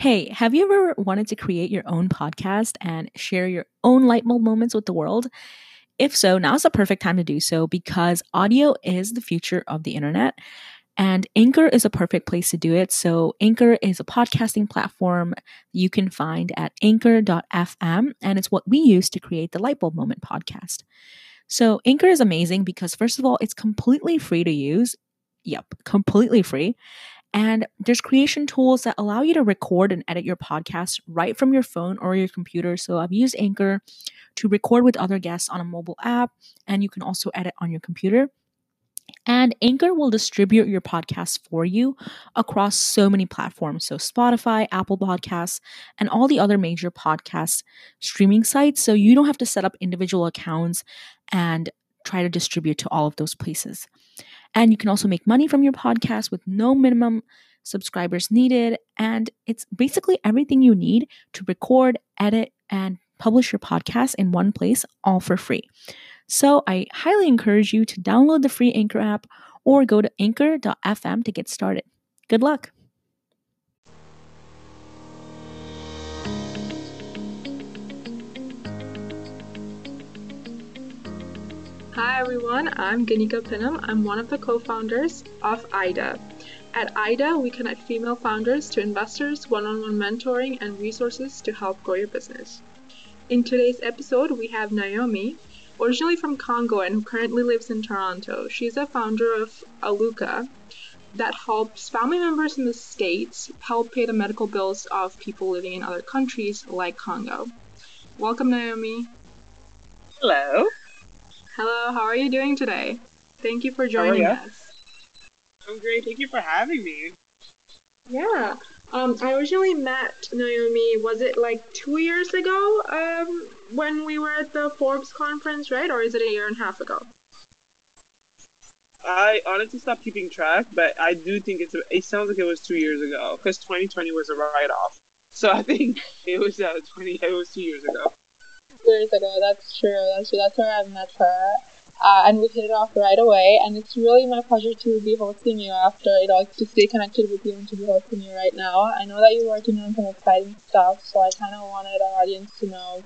Hey, have you ever wanted to create your own podcast and share your own light bulb moments with the world? If so, now's the perfect time to do so because audio is the future of the internet. And Anchor is a perfect place to do it. So, Anchor is a podcasting platform you can find at anchor.fm, and it's what we use to create the Lightbulb Moment podcast. So, Anchor is amazing because, first of all, it's completely free to use. Yep, completely free. And there's creation tools that allow you to record and edit your podcast right from your phone or your computer. So I've used Anchor to record with other guests on a mobile app, and you can also edit on your computer. And Anchor will distribute your podcast for you across so many platforms. So, Spotify, Apple Podcasts, and all the other major podcast streaming sites. So, you don't have to set up individual accounts and try to distribute to all of those places. And you can also make money from your podcast with no minimum subscribers needed. And it's basically everything you need to record, edit, and publish your podcast in one place, all for free. So I highly encourage you to download the free Anchor app or go to anchor.fm to get started. Good luck. Hi everyone, I'm Ganika Pinham. I'm one of the co-founders of IDA. At IDA, we connect female founders to investors, one-on-one mentoring, and resources to help grow your business. In today's episode, we have Naomi, originally from Congo and who currently lives in Toronto. She's a founder of Aluuka that helps family members in the States help pay the medical bills of people living in other countries like Congo. Welcome, Naomi. Hello. Hello, how are you doing today? Thank you for joining us. I'm great. Thank you for having me. Yeah. Um, I originally met Naomi, was it like two years ago um, when we were at the Forbes conference, right? Or is it a year and a half ago? I honestly stopped keeping track, but I do think it's. It sounds like it was two years ago because 2020 was a write-off. So I think it was uh, 20. It was two years ago years ago. That's true. That's true. That's where I met her. Uh, and we hit it off right away. And it's really my pleasure to be hosting you after, you know, to stay connected with you and to be hosting you right now. I know that you're working on some exciting stuff, so I kind of wanted our audience to know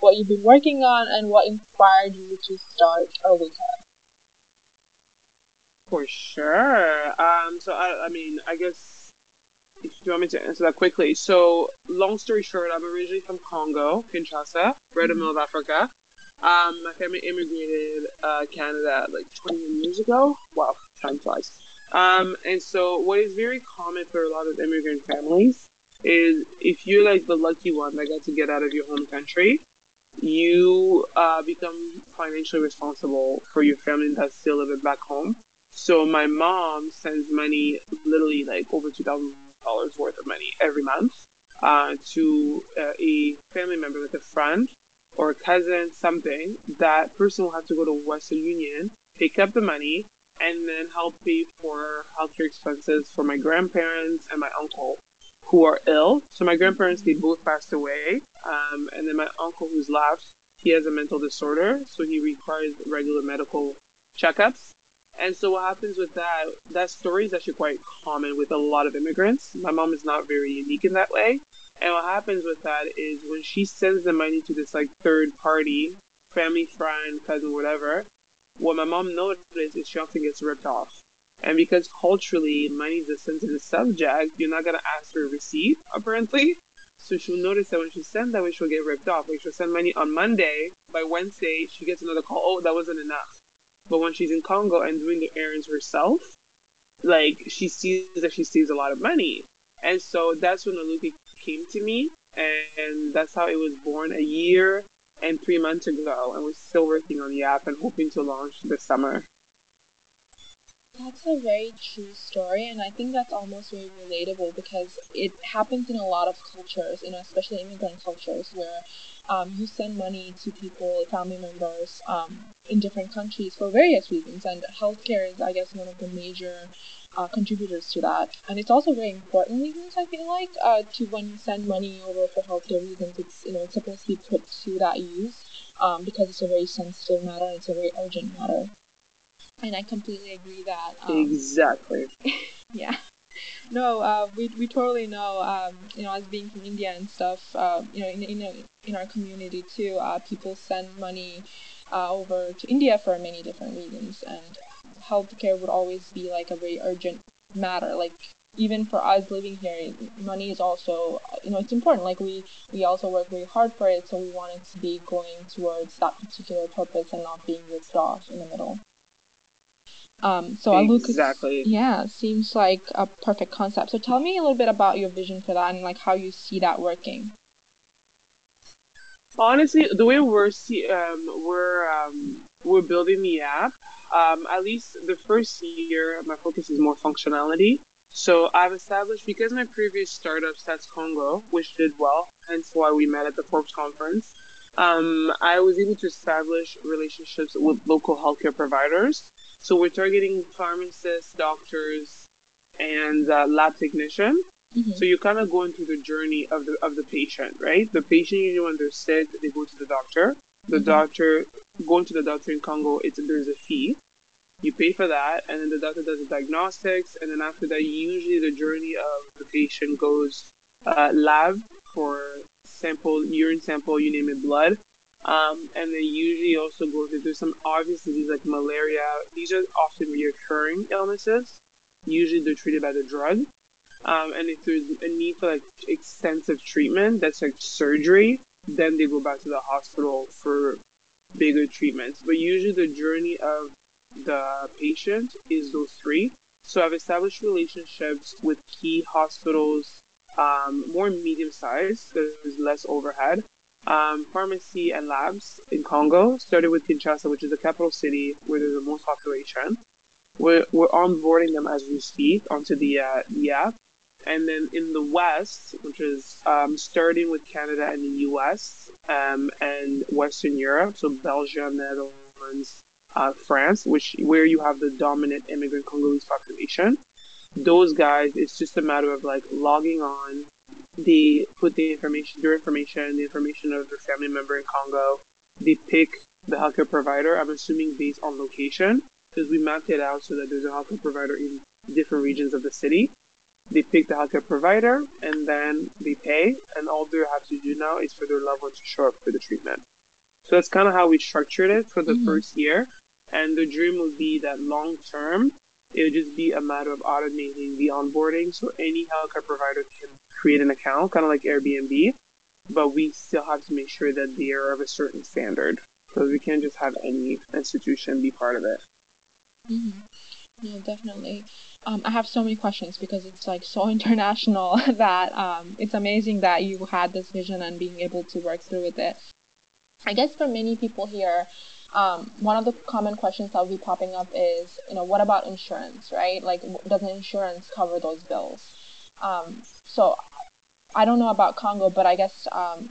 what you've been working on and what inspired you to start Aluuka. For sure. Um, so I, I mean, I guess if you want me to answer that quickly. So, long story short, I'm originally from Congo, Kinshasa, right in the middle of Africa. Um, my family immigrated uh, Canada like 20 years ago. Wow, time flies. Um, and so, what is very common for a lot of immigrant families is if you're like the lucky one that got to get out of your home country, you uh, become financially responsible for your family that's still living back home. So my mom sends money, literally like over two thousand dollars worth of money every month uh, to uh, a family member, like a friend or a cousin, something. That person will have to go to Western Union, pick up the money, and then help pay for healthcare expenses for my grandparents and my uncle who are ill. So my grandparents, they both passed away. Um, and then my uncle who's left, he has a mental disorder, so he requires regular medical checkups. And so what happens with that, that story is actually quite common with a lot of immigrants. My mom is not very unique in that way. And what happens with that is when she sends the money to this like third party, family, friend, cousin, whatever, what my mom notices is she often gets ripped off. And because culturally money is a sensitive subject, you're not gonna ask for a receipt, apparently. So she'll notice that when she sends that way, she'll get ripped off. Like she'll send money on Monday, by Wednesday, she gets another call, oh, that wasn't enough. But when she's in Congo and doing the errands herself, like she sees that she saves a lot of money. And so that's when Aluuka came to me, and that's how it was born a year and three months ago. And we're still working on the app and hoping to launch this summer. That's a very true story, and I think that's almost very relatable because it happens in a lot of cultures, you know, especially immigrant cultures, where um, you send money to people, family members um, in different countries for various reasons, and healthcare is, I guess, one of the major uh, contributors to that. And it's also very important reasons, I feel like, uh, to when you send money over for healthcare reasons, it's you know it's supposed to be put to that use um, because it's a very sensitive matter, and it's a very urgent matter. And I completely agree that. Um, exactly. yeah. No, uh, we, we totally know, um, you know, as being from India and stuff, uh, you know, in, in, in our community too, uh, people send money uh, over to India for many different reasons. And healthcare would always be like a very urgent matter. Like even for us living here, money is also, you know, it's important. Like we, we also work very hard for it. So we want it to be going towards that particular purpose and not being withdrawn in the middle. Um, so exactly. yeah, seems like a perfect concept. So tell me a little bit about your vision for that and like how you see that working. Honestly, the way we're see, um, we're um, we're building the app. Um, at least the first year, my focus is more functionality. So I've established because my previous startup, Stats Congo, which did well, hence why we met at the Forbes conference. Um, I was able to establish relationships with local healthcare providers so we're targeting pharmacists, doctors, and uh, lab technician. Mm-hmm. So you're kind of going through the journey of the of the patient, right? The patient usually when they're sick, they go to the doctor. The mm-hmm. doctor going to the doctor in Congo, it's there's a fee. You pay for that, and then the doctor does the diagnostics, and then after that, usually the journey of the patient goes uh, lab for sample, urine sample, you name it, blood, um, and they usually also go through some obvious diseases like malaria. These are often reoccurring illnesses. Usually they're treated by the drug. Um, and if there's a need for like extensive treatment, that's like surgery, then they go back to the hospital for bigger treatments. But usually the journey of the patient is those three. So I've established relationships with key hospitals, um, more medium sized, because there's less overhead, um, pharmacy and labs in Congo. Started with Kinshasa, which is the capital city where there's the most population. We're, we're onboarding them as we speak onto the, uh, the app. And then in the West, which is um, starting with Canada and the US um, and Western Europe, so Belgium, Netherlands, uh, France, which where you have the dominant immigrant Congolese population. Those guys, it's just a matter of like logging on, they put the information, their information, the information of their family member in Congo. They pick the healthcare provider. I'm assuming based on location because we mapped it out so that there's a healthcare provider in different regions of the city. They pick the healthcare provider and then they pay, and all they have to do now is for their loved one to show up for the treatment. So that's kind of how we structured it for the mm-hmm. first year. And the dream would be that long term, it would just be a matter of automating the onboarding so any healthcare provider can create an account, kind of like Airbnb, but we still have to make sure that they are of a certain standard because we can't just have any institution be part of it. Mm-hmm. Yeah, definitely. Um, I have so many questions because it's like so international that um, it's amazing that you had this vision and being able to work through with it. I guess for many people here, um, one of the common questions that will be popping up is, you know, what about insurance, right? Like, doesn't insurance cover those bills? Um, so I don't know about Congo, but I guess um,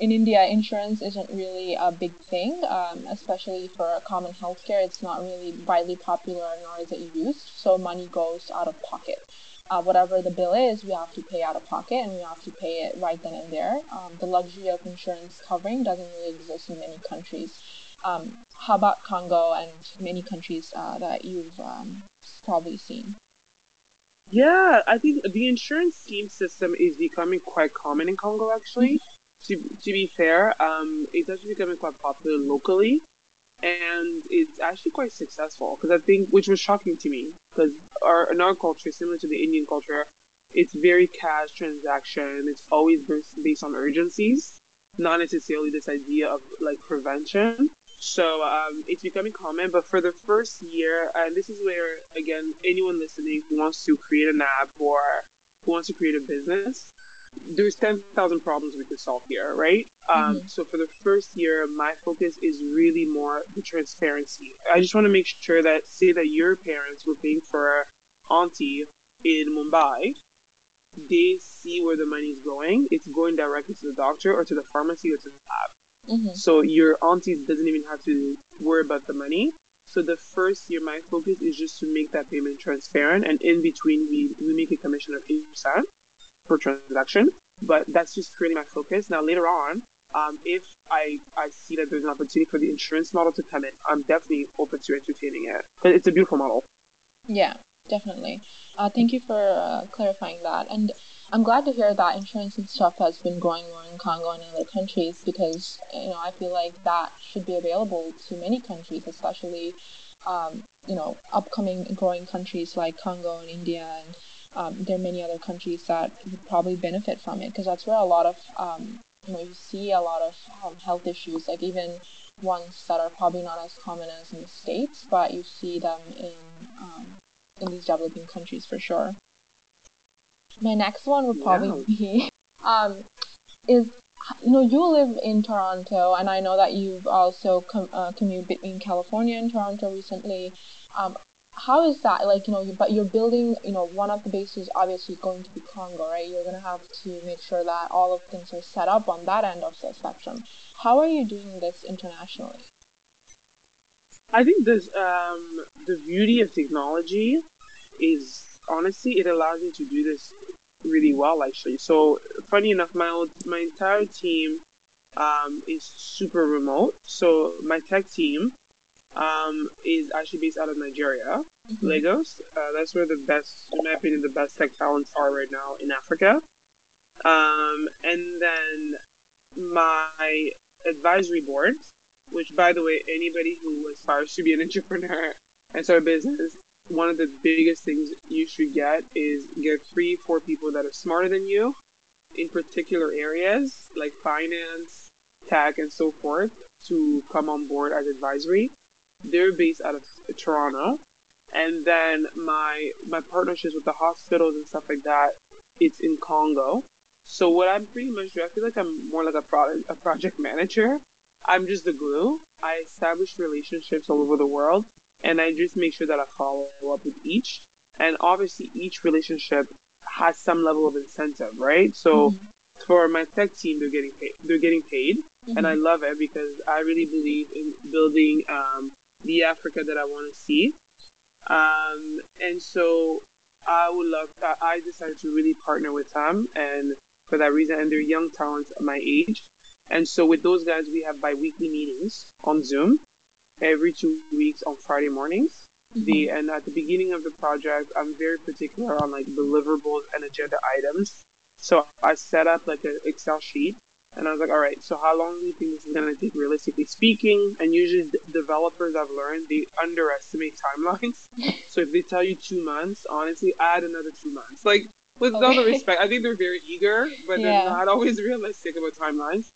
in India, insurance isn't really a big thing, um, especially for common healthcare. It's not really widely popular, nor is it used. So money goes out of pocket. Uh, whatever the bill is, we have to pay out of pocket, and we have to pay it right then and there. Um, the luxury of insurance covering doesn't really exist in many countries. Um, how about Congo and many countries uh, that you've um, probably seen? Yeah, I think the insurance scheme system is becoming quite common in Congo, actually. Mm-hmm. To, to be fair, um, it's actually becoming quite popular locally. And it's actually quite successful because I think, which was shocking to me, because our, in our culture, similar to the Indian culture, it's very cash transaction. It's always based on urgencies, not necessarily this idea of like prevention. So um, it's becoming common, but for the first year, and this is where, again, anyone listening who wants to create an app or who wants to create a business, there's 10,000 problems we could solve here, right? Um, mm-hmm. So for the first year, my focus is really more the transparency. I just want to make sure that, say that your parents were paying for auntie in Mumbai, they see where the money is going. It's going directly to the doctor or to the pharmacy or to the lab. Mm-hmm. So your auntie doesn't even have to worry about the money. So the first year, my focus is just to make that payment transparent, and in between, we we make a commission of eight percent per transaction. But that's just really my focus. Now later on, um, if I I see that there's an opportunity for the insurance model to come in, I'm definitely open to entertaining it. But it's a beautiful model. Yeah, definitely. Uh, thank you for uh, clarifying that. And I'm glad to hear that insurance and stuff has been growing more in Congo and other countries because you know I feel like that should be available to many countries, especially um, you know upcoming growing countries like Congo and India and um, there are many other countries that would probably benefit from it because that's where a lot of um, you know you see a lot of um, health issues like even ones that are probably not as common as in the states but you see them in um, in these developing countries for sure my next one would probably be um, is you know you live in Toronto and I know that you've also com- uh, commuted between California and Toronto recently. Um, how is that like you know but you're building you know one of the bases obviously going to be congo right? You're going to have to make sure that all of things are set up on that end of the spectrum. How are you doing this internationally? I think this um, the beauty of technology is honestly it allows me to do this really well actually so funny enough my old, my entire team um, is super remote so my tech team um, is actually based out of Nigeria, mm-hmm. Lagos. Uh, that's where the best, in my opinion, the best tech talents are right now in Africa. Um, and then my advisory board, which, by the way, anybody who aspires to be an entrepreneur and start a business, one of the biggest things you should get is get three, four people that are smarter than you in particular areas like finance, tech, and so forth to come on board as advisory. They're based out of Toronto. And then my my partnerships with the hospitals and stuff like that, it's in Congo. So what I'm pretty much doing, I feel like I'm more like a product a project manager. I'm just the glue. I establish relationships all over the world, and I just make sure that I follow up with each. And obviously, each relationship has some level of incentive, right? So mm-hmm. for my tech team, they're getting paid. They're getting paid, mm-hmm. and I love it because I really believe in building um, the Africa that I want to see. Um, and so I would love, I decided to really partner with them. And for that reason, and they're young talents at my age. And so with those guys, we have bi-weekly meetings on Zoom every two weeks on Friday mornings. Mm-hmm. The, and at the beginning of the project, I'm very particular on like deliverables and agenda items. So I set up like an Excel sheet and I was like, all right, so how long do you think this is going to take, realistically speaking? And usually, d- developers I've learned they underestimate timelines. so if they tell you two months, honestly, add another two months. Like with okay. all the respect, I think they're very eager, but yeah. they're not always realistic about timelines.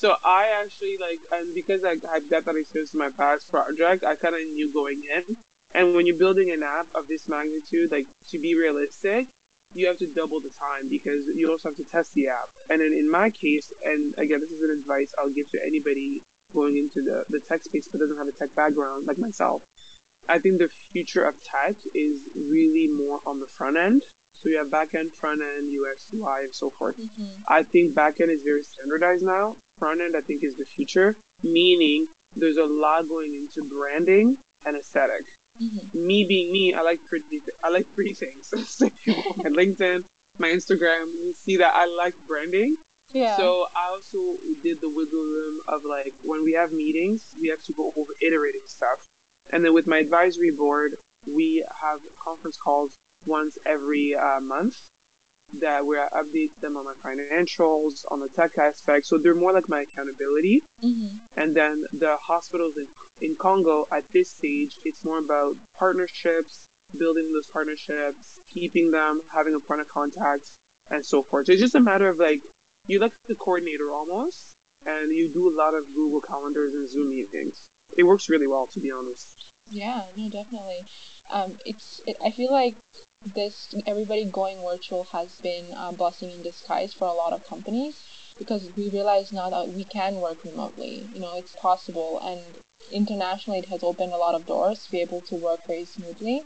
So I actually like, and because I had that experience in my past project, I kind of knew going in. And when you're building an app of this magnitude, like to be realistic, you have to double the time because you also have to test the app. And then in my case, and again, this is an advice I'll give to anybody going into the, the tech space but doesn't have a tech background like myself. I think the future of tech is really more on the front end. So you have back end, front end, UX, UI, and so forth. Mm-hmm. I think back end is very standardized now. Front end, I think, is the future, meaning there's a lot going into branding and aesthetic. Mm-hmm. Me being me, I like pretty. I like pretty things. my LinkedIn, my Instagram, you see that I like branding. Yeah. So I also did the wiggle room of like when we have meetings, we have to go over iterating stuff. And then with my advisory board, we have conference calls once every uh, month that where I update them on my financials, on the tech aspect. So they're more like my accountability. Mm-hmm. And then the hospitals in, in Congo at this stage, it's more about partnerships, building those partnerships, keeping them, having a point of contact, and so forth. So it's just a matter of like, you like the coordinator almost, and you do a lot of Google calendars and Zoom meetings. It works really well, to be honest. Yeah, no, definitely. Um, it's. It, I feel like this everybody going virtual has been a blessing in disguise for a lot of companies because we realize now that we can work remotely. You know, it's possible, and internationally, it has opened a lot of doors to be able to work very smoothly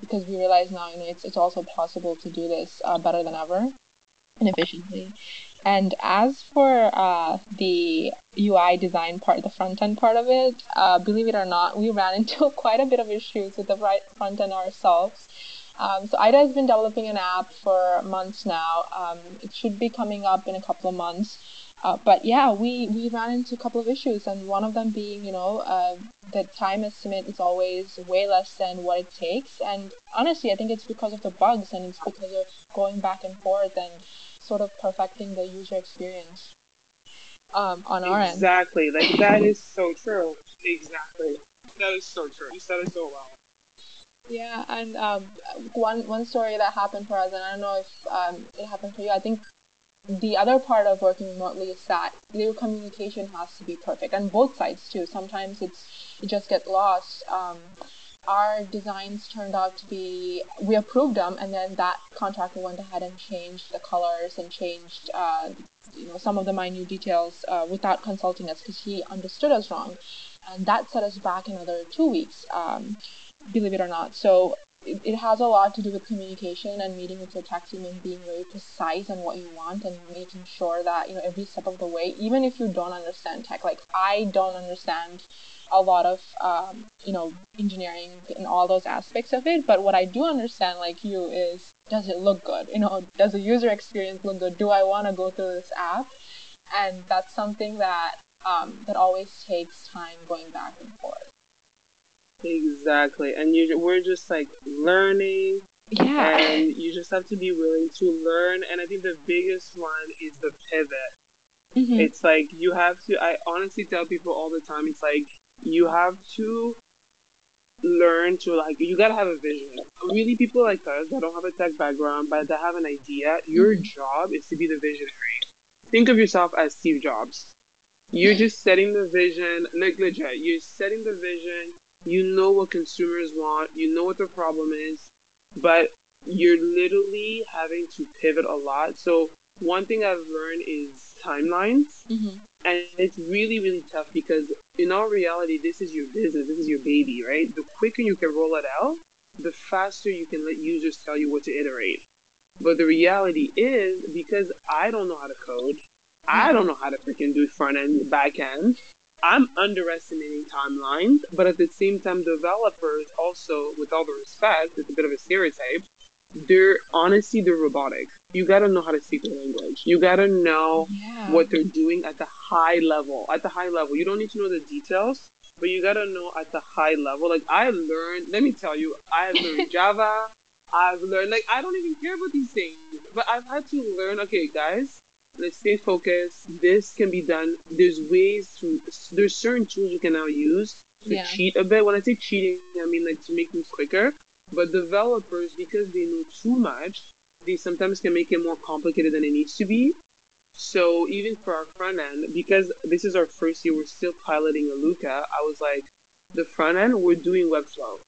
because we realize now, you know, it's it's also possible to do this uh, better than ever and efficiently. And as for uh, the UI design part, the front end part of it, uh, believe it or not, we ran into quite a bit of issues with the front end ourselves. Um, so IDA has been developing an app for months now. Um, it should be coming up in a couple of months. Uh, but yeah, we, we ran into a couple of issues, and one of them being, you know, uh, the time estimate is always way less than what it takes. And honestly, I think it's because of the bugs, and it's because of going back and forth and sort of perfecting the user experience um, on our end. Exactly. Like that is so true. Exactly. That is so true. You said it so well. Yeah, and um, one one story that happened for us, and I don't know if um, it happened for you. I think the other part of working remotely is that your communication has to be perfect and both sides too sometimes it's you just get lost um, our designs turned out to be we approved them and then that contractor went ahead and changed the colors and changed uh, you know some of the minute details uh, without consulting us because he understood us wrong and that set us back another two weeks um, believe it or not. So it, it has a lot to do with communication and meeting with your tech team and being very precise on what you want and making sure that you know every step of the way even if you don't understand tech. Like i don't understand a lot of um, you know engineering and all those aspects of it but what i do understand like you is does it look good? You know does the user experience look good? Do i want to go through this app? And that's something that um, that always takes time going back and forth Exactly. And you we're just like learning. Yeah. And you just have to be willing to learn. And I think the biggest one is the pivot. Mm-hmm. It's like you have to I honestly tell people all the time, it's like you have to learn to like you gotta have a vision. Really people like us that don't have a tech background but that have an idea, your mm-hmm. job is to be the visionary. Think of yourself as Steve Jobs. You're just setting the vision, like legit, you're setting the vision, you know what consumers want, you know what the problem is, but you're literally having to pivot a lot. So one thing I've learned is timelines. Mm-hmm. And it's really, really tough because in all reality, this is your business, this is your baby, right? The quicker you can roll it out, the faster you can let users tell you what to iterate. But the reality is because I don't know how to code, I mm-hmm. don't know how to freaking do front end, back end. I'm underestimating timelines, but at the same time, developers also, with all the respect, it's a bit of a stereotype. They're honestly they're robotic. You gotta know how to speak the language. You gotta know yeah. what they're doing at the high level. At the high level, you don't need to know the details, but you gotta know at the high level. Like I learned, let me tell you, I learned Java. I've learned like I don't even care about these things, but I've had to learn. Okay, guys, let's stay focused. This can be done. There's ways to, there's certain tools you can now use to yeah. cheat a bit. When I say cheating, I mean like to make things quicker. But developers, because they know too much, they sometimes can make it more complicated than it needs to be. So even for our front end, because this is our first year, we're still piloting Aluuka. I was like, the front end, we're doing Webflow.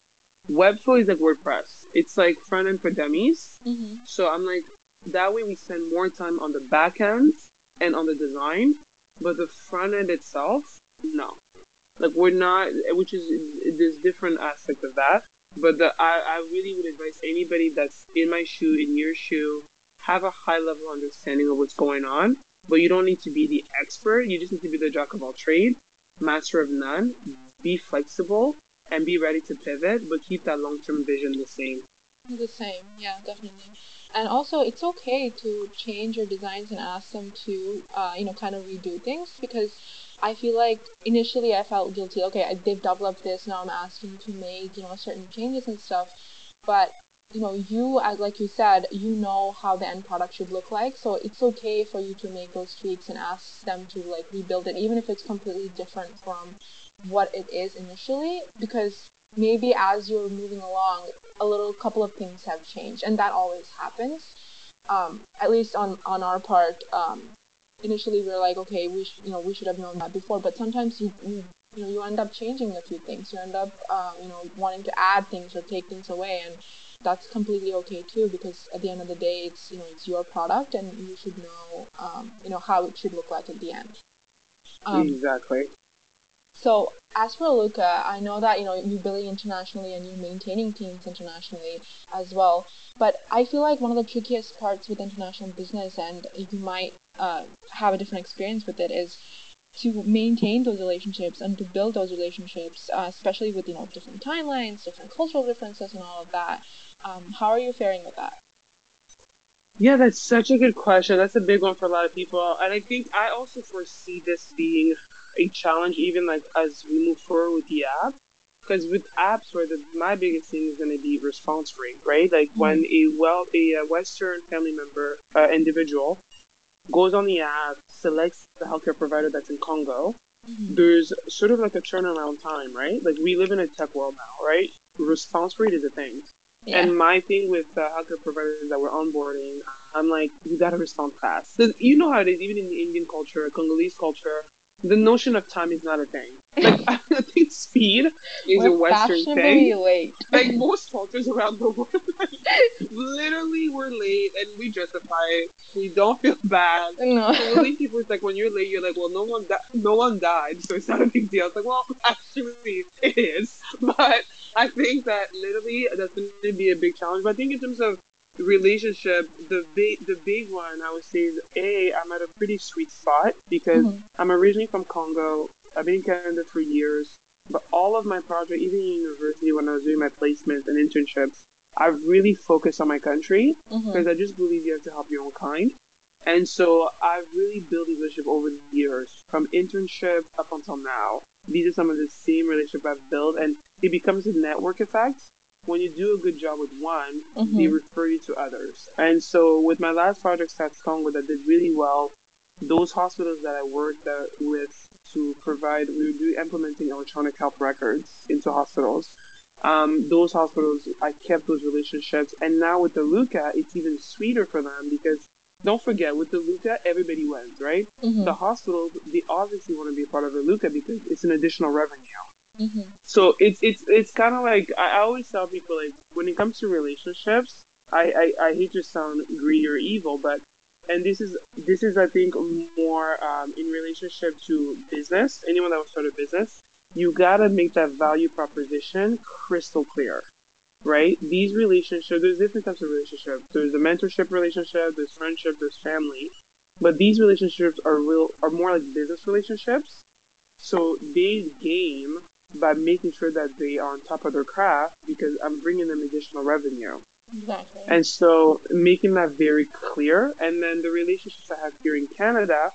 Webflow is like WordPress. It's like front end for dummies. Mm-hmm. So I'm like, that way we spend more time on the back end and on the design, but the front end itself, no. Like we're not, which is there's different aspect of that. But the, I, I really would advise anybody that's in my shoe, in your shoe, have a high level understanding of what's going on. But you don't need to be the expert. You just need to be the jack of all trade, master of none. Be flexible and be ready to pivot, but keep that long term vision the same. The same, yeah, definitely and also it's okay to change your designs and ask them to uh, you know kind of redo things because I feel like initially I felt guilty. Okay, I, they've developed this now. I'm asking to make you know certain changes and stuff, but you know you as like you said you know how the end product should look like so it's okay for you to make those tweaks and ask them to like rebuild it even if it's completely different from what it is initially because maybe as you're moving along, a little couple of things have changed, and that always happens. Um, at least on on our part, um, initially we are like, okay, we sh- you know we should have known that before, but sometimes you, you you know you end up changing a few things. You end up uh, you know wanting to add things or take things away, and that's completely okay too because at the end of the day, it's you know it's your product, and you should know um, you know how it should look like at the end. Um, exactly. So as for Luca, I know that you know you're building internationally and you're maintaining teams internationally as well. But I feel like one of the trickiest parts with international business, and you might uh, have a different experience with it, is to maintain those relationships and to build those relationships, uh, especially with you know different timelines, different cultural differences, and all of that. Um, how are you faring with that? Yeah, that's such a good question. That's a big one for a lot of people. And I think I also foresee this being a challenge even like as we move forward with the app. Because with apps, where the, my biggest thing is going to be response rate, right? Like mm-hmm. when a well, a, Western family member, uh, individual, goes on the app, selects the healthcare provider that's in Congo, mm-hmm. there's sort of like a turnaround time, right? Like we live in a tech world now, right? Response rate is a thing. Yeah. And my thing with the healthcare providers that we're onboarding, I'm like, you gotta respond fast. You know how it is, even in the Indian culture, Congolese culture, the notion of time is not a thing. Like I think speed is we're a Western thing. Late. Like most cultures around the world, like, literally we're late and we justify it. We don't feel bad. No. Congolese people, it's like when you're late, you're like, well, no one, di- no one died, so it's not a big deal. It's like, well, actually, it is. But I think that literally that's going to be a big challenge. But I think in terms of relationship, the big the big one I would say is a I'm at a pretty sweet spot because mm-hmm. I'm originally from Congo. I've been in Canada for years, but all of my project, even in university when I was doing my placements and internships, I've really focused on my country mm-hmm. because I just believe you have to help your own kind. And so I've really built a relationship over the years, from internship up until now. These are some of the same relationships I've built, and it becomes a network effect. When you do a good job with one, mm-hmm. they refer you to others. And so with my last project, Stats Congo, that did really well, those hospitals that I worked with to provide, we were doing, implementing electronic health records into hospitals. Um, those hospitals, I kept those relationships. And now with the Luca, it's even sweeter for them because don't forget, with the Luca, everybody wins, right? Mm-hmm. The hospitals, they obviously want to be a part of the Luca because it's an additional revenue. Mm-hmm. So it's it's it's kind of like I always tell people like when it comes to relationships, I, I, I hate to sound greedy or evil, but and this is this is I think more um, in relationship to business. Anyone that will start a business, you gotta make that value proposition crystal clear right? These relationships, there's different types of relationships. There's a mentorship relationship, there's friendship, there's family. But these relationships are real, are more like business relationships. So they game by making sure that they are on top of their craft because I'm bringing them additional revenue. Exactly. And so making that very clear. And then the relationships I have here in Canada,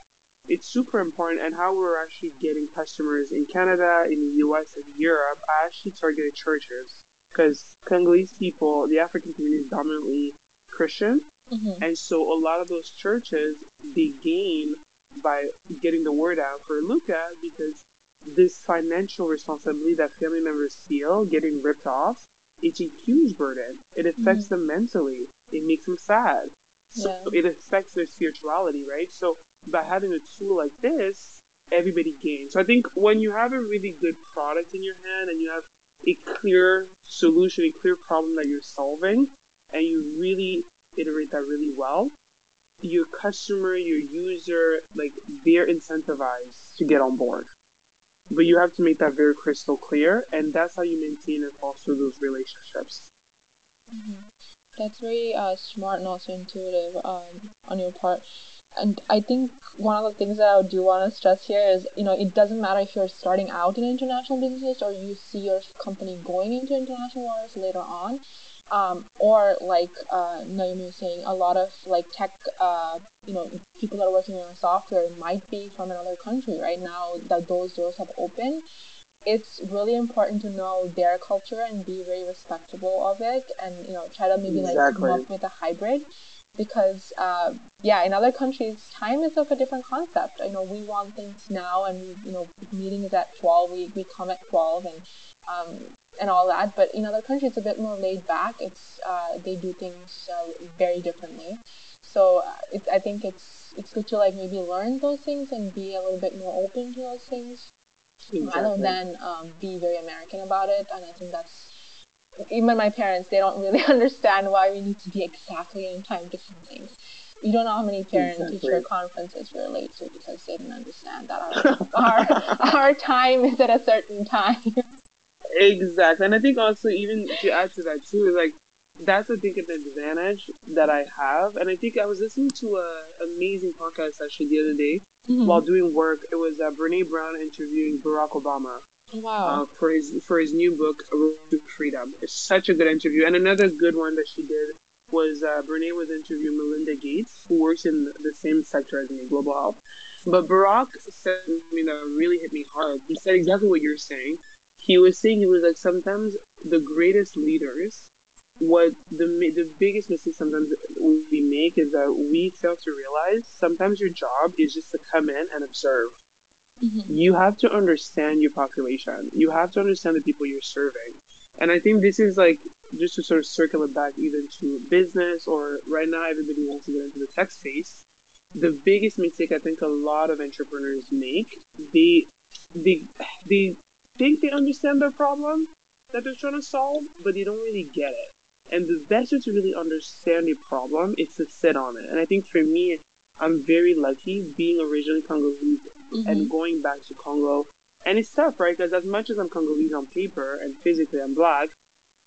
it's super important. And how we're actually getting customers in Canada, in the US, and Europe, I actually targeted churches because Congolese people, the African community is dominantly Christian. Mm-hmm. And so a lot of those churches, they gain by getting the word out for Luca because this financial responsibility that family members feel getting ripped off, it's a huge burden. It affects mm-hmm. them mentally. It makes them sad. So yeah. it affects their spirituality, right? So by having a tool like this, everybody gains. So I think when you have a really good product in your hand and you have a clear solution, a clear problem that you're solving, and you really iterate that really well, your customer, your user, like they're incentivized to get on board. But you have to make that very crystal clear, and that's how you maintain and foster those relationships. Mm-hmm. That's very uh, smart and also intuitive um, on your part. And I think one of the things that I do want to stress here is, you know, it doesn't matter if you're starting out in international business or you see your company going into international waters later on. Um, or like uh, Naomi was saying, a lot of like tech, uh, you know, people that are working on software might be from another country right now that those doors have opened. It's really important to know their culture and be very respectable of it, and you know, try to maybe exactly. like come up with a hybrid because uh, yeah in other countries time is of a different concept i know we want things now and you know meeting is at 12 we, we come at 12 and um, and all that but in other countries it's a bit more laid back it's uh, they do things uh, very differently so uh, it's i think it's it's good to like maybe learn those things and be a little bit more open to those things exactly. rather than um, be very american about it and i think that's even my parents, they don't really understand why we need to be exactly on time to some things. You don't know how many parent exactly. teacher conferences we're late to because they didn't understand that our, our, our time is at a certain time. Exactly. And I think also even to add to that too, like that's I think an advantage that I have. And I think I was listening to a amazing podcast actually the other day mm-hmm. while doing work. It was uh, Brene Brown interviewing Barack Obama. Wow. Uh, for his for his new book, A Road to Freedom. It's such a good interview, and another good one that she did was uh, Brene was interviewing Melinda Gates, who works in the same sector as me, global health. But Barack said something that really hit me hard. He said exactly what you're saying. He was saying he was like sometimes the greatest leaders what the the biggest mistake sometimes we make is that we fail to realize sometimes your job is just to come in and observe. Mm-hmm. You have to understand your population. You have to understand the people you're serving. And I think this is like just to sort of circle it back even to business or right now everybody wants to get into the tech space. The biggest mistake I think a lot of entrepreneurs make, they they they think they understand their problem that they're trying to solve, but they don't really get it. And the best way to really understand a problem is to sit on it. And I think for me, I'm very lucky being originally Congolese mm-hmm. and going back to Congo. And it's tough, right? Because as much as I'm Congolese on paper and physically I'm black,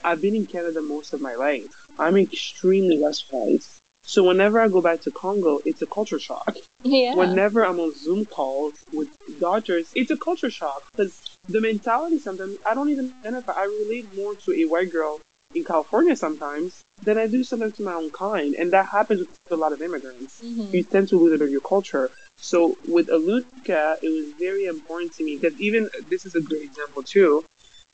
I've been in Canada most of my life. I'm extremely westernized. So whenever I go back to Congo, it's a culture shock. Yeah. Whenever I'm on Zoom calls with doctors, it's a culture shock because the mentality sometimes I don't even identify. I relate more to a white girl in California sometimes than I do sometimes to my own kind. And that happens with a lot of immigrants. Mm-hmm. You tend to lose it of your culture. So with Aluuka, it was very important to me because even this is a great example too.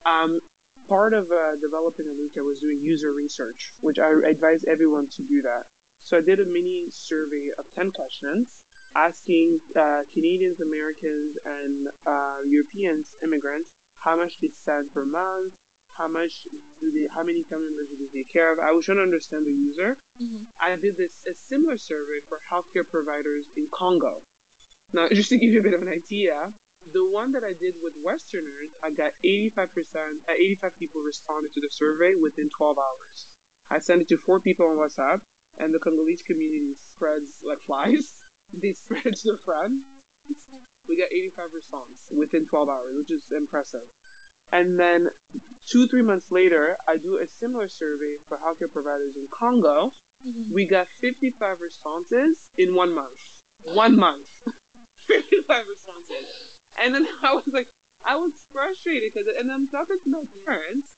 Um, part of uh, developing Aluuka was doing user research, which I advise everyone to do that. So I did a mini survey of 10 questions asking uh, Canadians, Americans, and uh, Europeans, immigrants, how much they spend per month, how much do they, how many family members do they take care of. I was trying to understand the user. Mm-hmm. I did this a similar survey for healthcare providers in Congo. Now, just to give you a bit of an idea, the one that I did with Westerners, I got 85%, uh, 85 people responded to the survey within 12 hours. I sent it to four people on WhatsApp, and the Congolese community spreads like flies. they spread to friends. We got 85 responses within 12 hours, which is impressive. And then two, three months later, I do a similar survey for healthcare providers in Congo. Mm-hmm. We got 55 responses in one month. One month. 55 responses. And then I was like, I was frustrated because, and I'm talking to my parents,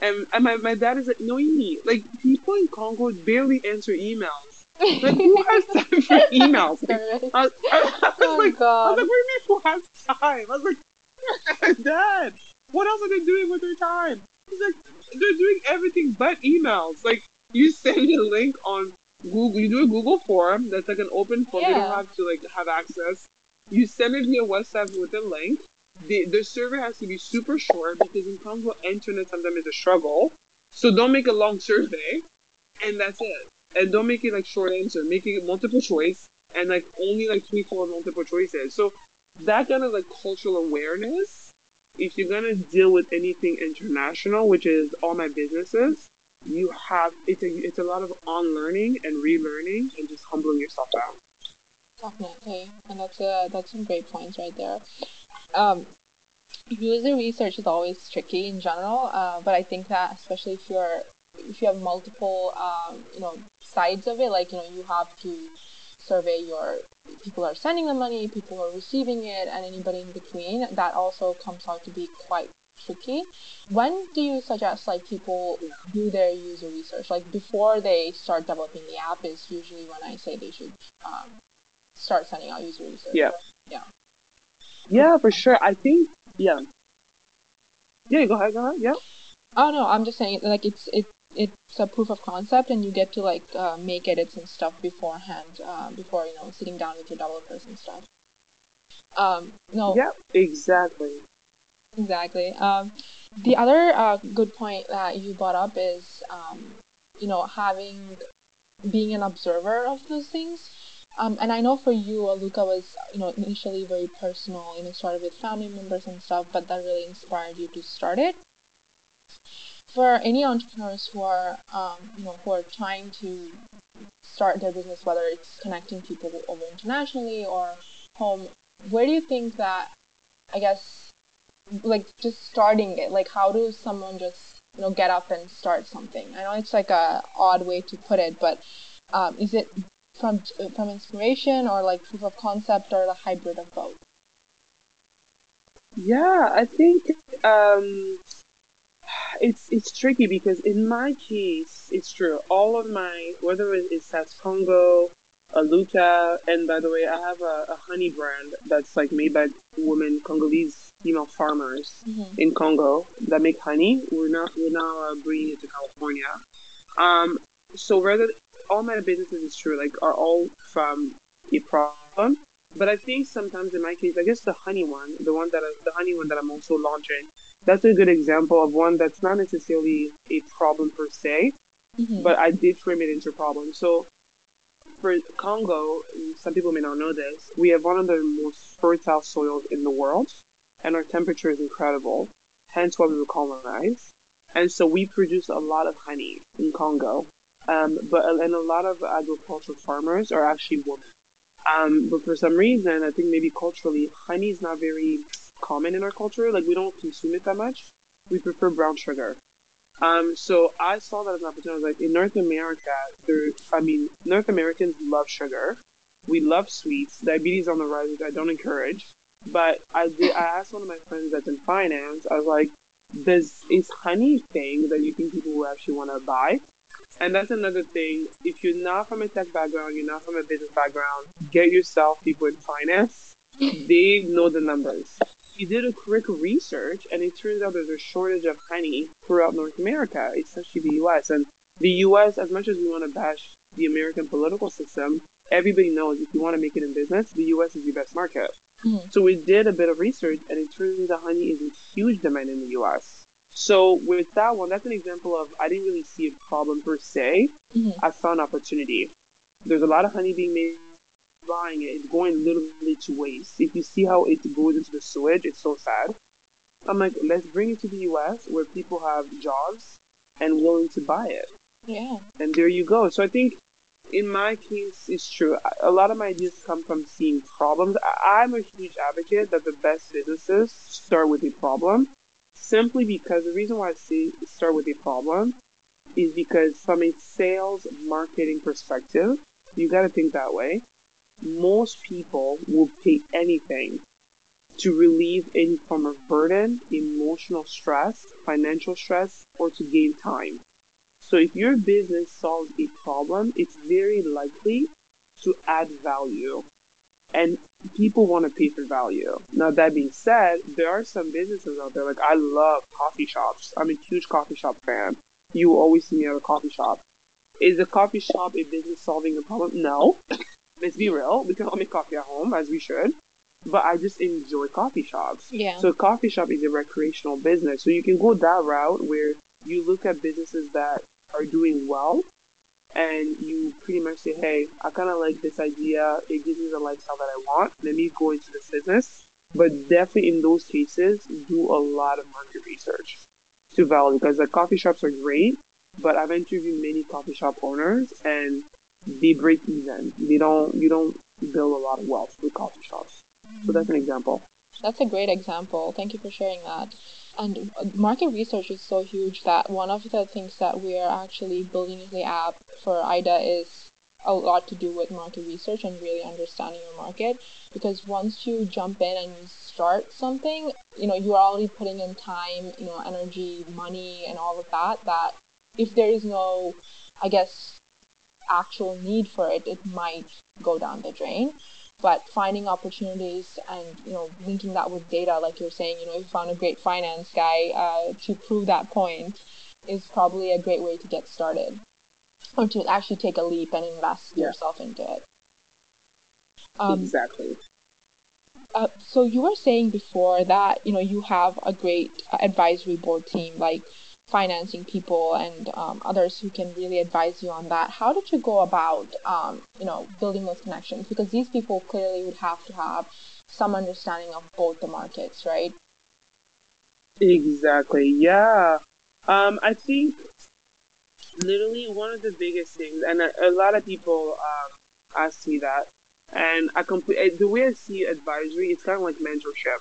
and, and my, my dad is like, no, you need, like, people in Congo barely answer emails. Like, who has time for emails? Like, I, I, I, was oh, like, God. I was like, what do you mean who has time? I was like, Dad, what else are they doing with their time? He's like, they're doing everything but emails. Like, you send me a link on Google, you do a Google form that's like an open form. Yeah. You don't have to like have access. You send it via WhatsApp with a link. The the survey has to be super short because in Congo, internet sometimes is a struggle. So don't make a long survey, and that's it. And don't make it like short answer. Make it multiple choice, and like only like three, four multiple choices. So that kind of like cultural awareness if you're gonna deal with anything international, which is all my businesses, you have it's a it's a lot of unlearning and relearning and just humbling yourself down. Definitely, and that's a that's some great points right there. Um, user research is always tricky in general, uh, but I think that especially if you're if you have multiple um, you know sides of it, like you know you have to survey your people are sending the money, people are receiving it, and anybody in between. That also comes out to be quite tricky. When do you suggest like people do their user research? Like before they start developing the app is usually when I say they should um, start sending out user research. Yeah. Yeah. Yeah, for sure. I think yeah. Yeah, go ahead, go ahead. Yeah. Oh no, I'm just saying like it's it it's a proof of concept and you get to like uh, make edits and stuff beforehand uh, before you know sitting down with your developers and stuff. Um no. Yeah exactly. Exactly. Um the other uh, good point that you brought up is um you know having being an observer of those things. Um, and I know for you, Aluuka was, you know, initially very personal, you know, started with family members and stuff, but that really inspired you to start it for any entrepreneurs who are, um, you know, who are trying to start their business, whether it's connecting people over internationally or home, where do you think that, I guess, like just starting it, like how does someone just, you know, get up and start something? I know it's like a odd way to put it, but um, is it from from inspiration or like proof of concept or the hybrid of both? Yeah, I think um, it's it's tricky because in my case, it's true. All of my whether it's Sats Congo, Aluuka, and by the way, I have a, a, honey brand that's like made by women, Congolese female farmers mm-hmm. in Congo that make honey. We're not we're now uh, bringing it to California. Um, so rather, all my businesses is true, like are all from a problem. But I think sometimes in my case, I guess the honey one, the one that I, the honey one that I'm also launching, that's a good example of one that's not necessarily a problem per se, mm-hmm. but I did frame it into a problem. So for Congo, some people may not know this, we have one of the most fertile soils in the world, and our temperature is incredible. Hence why we were colonized. And so we produce a lot of honey in Congo. Um, but and a lot of agricultural farmers are actually women. Um, but for some reason, I think maybe culturally, honey is not very common in our culture. Like we don't consume it that much. We prefer brown sugar. Um, so I saw that as an opportunity. I was Like in North America, there, I mean, North Americans love sugar. We love sweets. Diabetes on the rise, which I don't encourage. But I did. I asked one of my friends that's in finance. I was like, "Does is honey thing that you think people will actually want to buy?" And that's another thing. If you're not from a tech background, you're not from a business background, get yourself people in finance. They know the numbers. You did a quick research, and it turns out there's a shortage of honey throughout North America, especially the U.S. And the U.S., as much as we want to bash the American political system, everybody knows if you want to make it in business, the U.S. is your best market. Mm-hmm. So we did a bit of research, and it turns out honey is in huge demand in the U.S. So with that one, that's an example of I didn't really see a problem per se. Mm-hmm. I saw an opportunity. There's a lot of honey being made. Buying it, it's going literally to waste. If you see how it goes into the sewage, it's so sad. I'm like, let's bring it to the U.S. where people have jobs and willing to buy it. Yeah. And there you go. So I think in my case, it's true. A lot of my ideas come from seeing problems. I'm a huge advocate that the best businesses start with a problem simply because the reason why I say start with a problem is because from a sales marketing perspective, you got to think that way. Most people will pay anything to relieve any form of burden, emotional stress, financial stress, or to gain time. So if your business solves a problem, it's very likely to add value and people want to pay for value. Now, that being said, there are some businesses out there, like I love coffee shops. I'm a huge coffee shop fan. You always see me at a coffee shop. Is a coffee shop a business solving a problem? No. Let's be real. We can all make coffee at home, as we should. But I just enjoy coffee shops. Yeah. So a coffee shop is a recreational business. So you can go that route where you look at businesses that are doing well and you pretty much say, hey, I kind of like this idea. It gives me the lifestyle that I want. Let me go into this business. But definitely in those cases, do a lot of market research to validate because the coffee shops are great, but I've interviewed many coffee shop owners and they break even. They don't, you don't build a lot of wealth with coffee shops. So that's an example. That's a great example. Thank you for sharing that. And uh, market research is so huge that one of the things that we are actually building the app for IDA is a lot to do with market research and really understanding your market because once you jump in and you start something you know you're already putting in time you know energy money and all of that that if there is no i guess actual need for it it might go down the drain. But finding opportunities and you know linking that with data like you're saying you know if you found a great finance guy uh, to prove that point is probably a great way to get started or to actually take a leap and invest yeah. yourself into it. Um, exactly. uh, so you were saying before that you know you have a great advisory board team like financing people and um, others who can really advise you on that. How did you go about, um, you know, building those connections? Because these people clearly would have to have some understanding of both the markets, right? Exactly. Yeah. Um, I think literally one of the biggest things, and a, a lot of people um, ask me that, and I complete the way I see advisory, it's kind of like mentorship.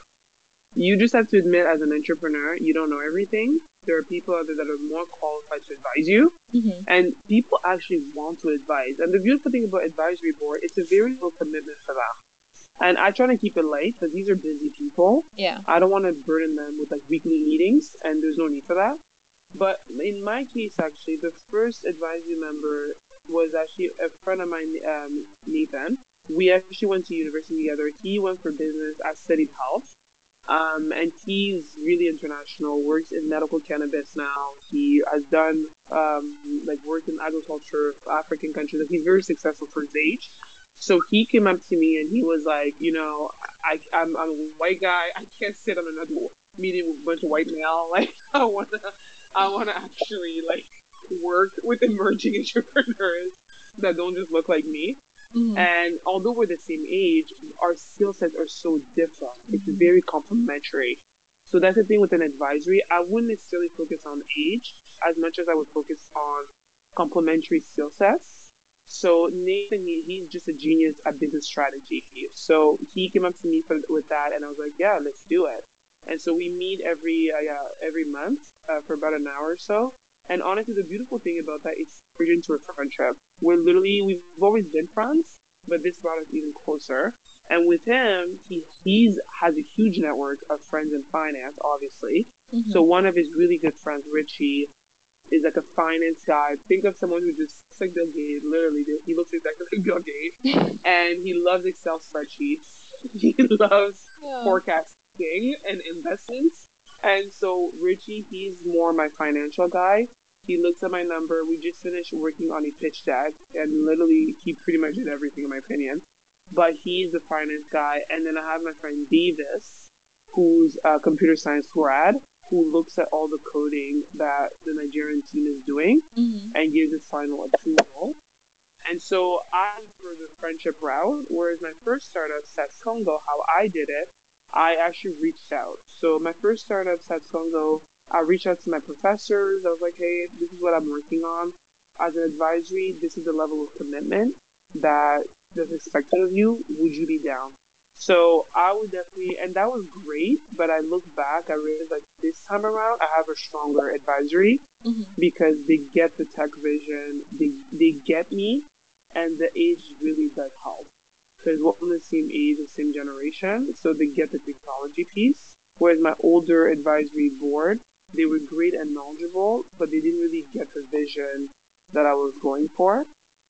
You just have to admit, as an entrepreneur, you don't know everything, there are people out there that are more qualified to advise you, mm-hmm. and people actually want to advise. And the beautiful thing about advisory board, it's a very low commitment for that. And I try to keep it light because these are busy people. Yeah. I don't want to burden them with like weekly meetings, and there's no need for that. But in my case, actually, the first advisory member was actually a friend of mine, um, Nathan. We actually went to university together. He went for business. I studied health. Um, and he's really international, works in medical cannabis now. He has done, um, like, work in agriculture, African countries. Like, he's very successful for his age. So he came up to me and he was like, you know, I, I'm, I'm a white guy. I can't sit on another meeting with a bunch of white male. Like, I want to, I want to actually, like, work with emerging entrepreneurs that don't just look like me. Mm-hmm. And although we're the same age, our skill sets are so different. It's very complementary. So that's the thing with an advisory. I wouldn't necessarily focus on age as much as I would focus on complementary skill sets. So Nathan, he, he's just a genius at business strategy. So he came up to me for, with that, and I was like, yeah, let's do it. And so we meet every uh, yeah, every month uh, for about an hour or so. And honestly, the beautiful thing about that is bridge into a friendship. We're literally, we've always been friends, but this brought us even closer. And with him, he he's has a huge network of friends in finance, obviously. Mm-hmm. So one of his really good friends, Richie, is like a finance guy. Think of someone who just looks like Bill Gates, literally. He looks exactly like Bill Gates. and he loves Excel spreadsheets. He loves yeah. forecasting and investments. And so Richie, he's more my financial guy. He looks at my number. We just finished working on a pitch deck, and literally, he pretty much did everything, in my opinion. But he's the finance guy. And then I have my friend Davis, who's a computer science grad, who looks at all the coding that the Nigerian team is doing mm-hmm. and gives its final approval. And so I'm for the friendship route, whereas my first startup, Satsongo, how I did it, I actually reached out. So my first startup, Satsongo, I reached out to my professors. I was like, hey, this is what I'm working on. As an advisory, this is the level of commitment that that is expected of you. Would you be down? So I would definitely, and that was great. But I look back, I realized like this time around, I have a stronger advisory mm-hmm. because they get the tech vision, they they get me, and the age really does help because we're on the same age, the same generation, so they get the technology piece. Whereas my older advisory board, they were great and knowledgeable, but they didn't really get the vision that I was going for.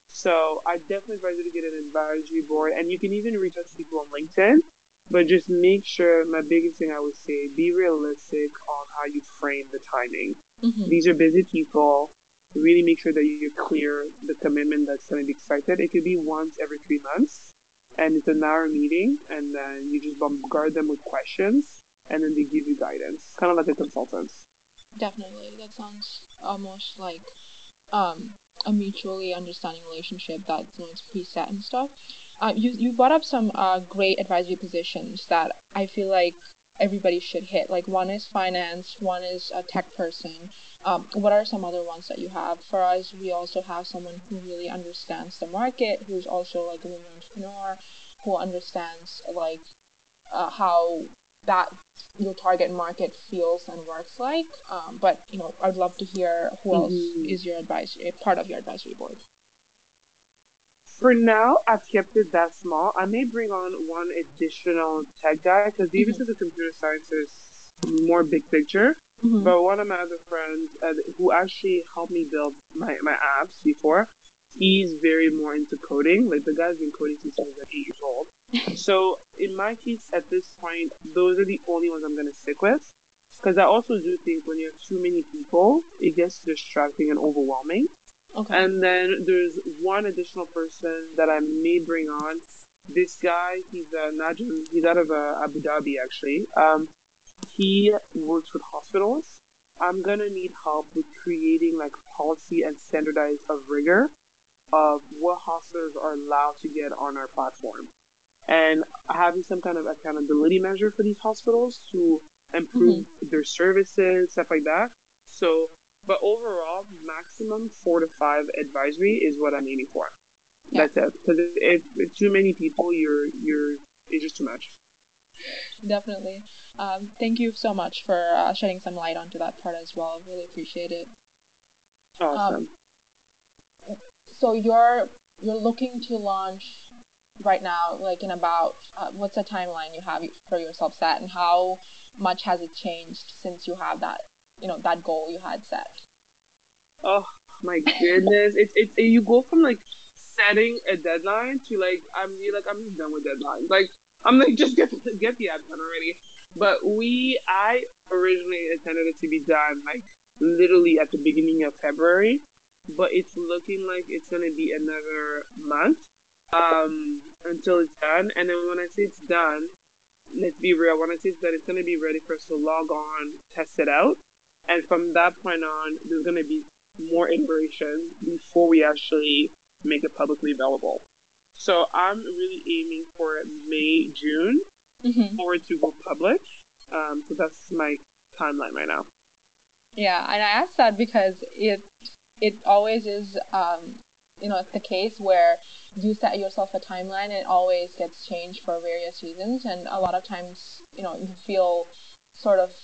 So I definitely advise you to get an advisory board, and you can even reach out to people on LinkedIn. But just make sure, my biggest thing I would say, be realistic on how you frame the timing. Mm-hmm. These are busy people. Really make sure that you're clear the commitment that's going to be expected. It could be once every three months, and it's an hour meeting, and then you just bombard them with questions, and then they give you guidance, kind of like a consultant. Definitely, that sounds almost like um, a mutually understanding relationship that's you know, preset and stuff. Uh, you you brought up some uh, great advisory positions that I feel like everybody should hit. Like one is finance, one is a tech person. Um, what are some other ones that you have? For us, we also have someone who really understands the market, who's also like a woman entrepreneur, who understands like uh, how that your target market feels and works like. Um, but you know, I'd love to hear who else mm-hmm. is your advisory part of your advisory board. For now, I've kept it that small. I may bring on one additional tech guy because Davis mm-hmm. is a computer scientist, more big picture. Mm-hmm. But one of my other friends uh, who actually helped me build my, my apps before, he's very more into coding. Like the guy's been coding since he was like eight years old. So in my case, at this point, those are the only ones I'm going to stick with. Because I also do think when you have too many people, it gets distracting and overwhelming. Okay. And then there's one additional person that I may bring on. This guy, he's a Najim, he's out of uh, Abu Dhabi actually. Um, he works with hospitals. I'm gonna need help with creating like policy and standardized of rigor of what hospitals are allowed to get on our platform and having some kind of accountability measure for these hospitals to improve mm-hmm. their services, stuff like that. So, but overall, maximum four to five advisory is what I'm aiming for. Yeah. That's it. Because if, if too many people, you're you're it's just too much. Definitely. Um, thank you so much for uh, shedding some light onto that part as well. Really appreciate it. Awesome. Um, so you're you're looking to launch right now, like in about uh, what's the timeline you have for yourself set, and how much has it changed since you have that you know that goal you had set? Oh my goodness! it's it's you go from like setting a deadline to like I'm like I'm done with deadlines. Like I'm like just get get the app done already. But we I originally intended it to be done like literally at the beginning of February, but it's looking like it's gonna be another month um until it's done. And then when I say it's done, let's be real, when I say it's done, it's gonna be ready for us to log on, test it out. And from that point on, there's gonna be more iterations before we actually make it publicly available. So I'm really aiming for May, June mm-hmm. for it to go public. Um, so that's my timeline right now. Yeah, and I asked that because it it always is um, you know it's the case where you set yourself a timeline and it always gets changed for various reasons. And a lot of times you know you feel sort of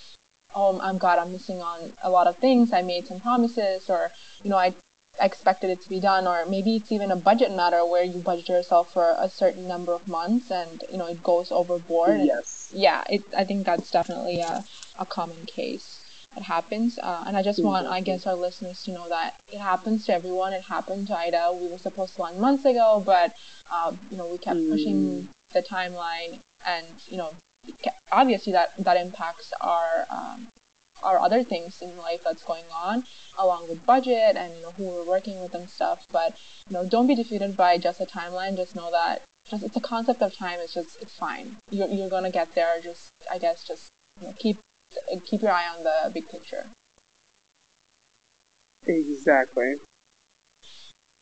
oh I'm God I'm missing on a lot of things. I made some promises or you know I expected it to be done. Or maybe it's even a budget matter where you budget yourself for a certain number of months and you know it goes overboard. Yes. Yeah it i think that's definitely a, a common case that happens uh, and i just want i guess our listeners to know that it happens to everyone. It happened to IDA. We were supposed to launch months ago but uh, you know we kept mm. pushing the timeline and you know obviously that that impacts our um, are other things in life that's going on along with budget and you know who we're working with and stuff. But you know don't be defeated by just a timeline. Just know that just it's a concept of time. It's just it's fine. You're, you're gonna get there. Just i guess just you know, keep keep your eye on the big picture exactly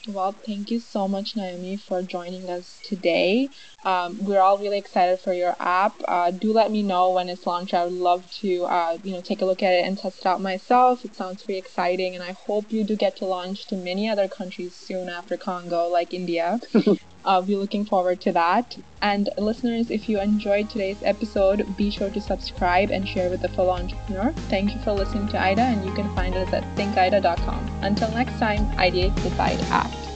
well, thank you so much, Nohémie, for joining us today. Um, we're all really excited for your app. Uh, do let me know when it's launched. I would love to, uh, you know, take a look at it and test it out myself. It sounds pretty exciting, and I hope you do get to launch to many other countries soon after Congo, like India. Uh, I'll be looking forward to that. And listeners, if you enjoyed today's episode, be sure to subscribe and share with a fellow entrepreneur. Thank you for listening to IDA, and you can find us at thinkida.com. Until next time, ideate, decide, act.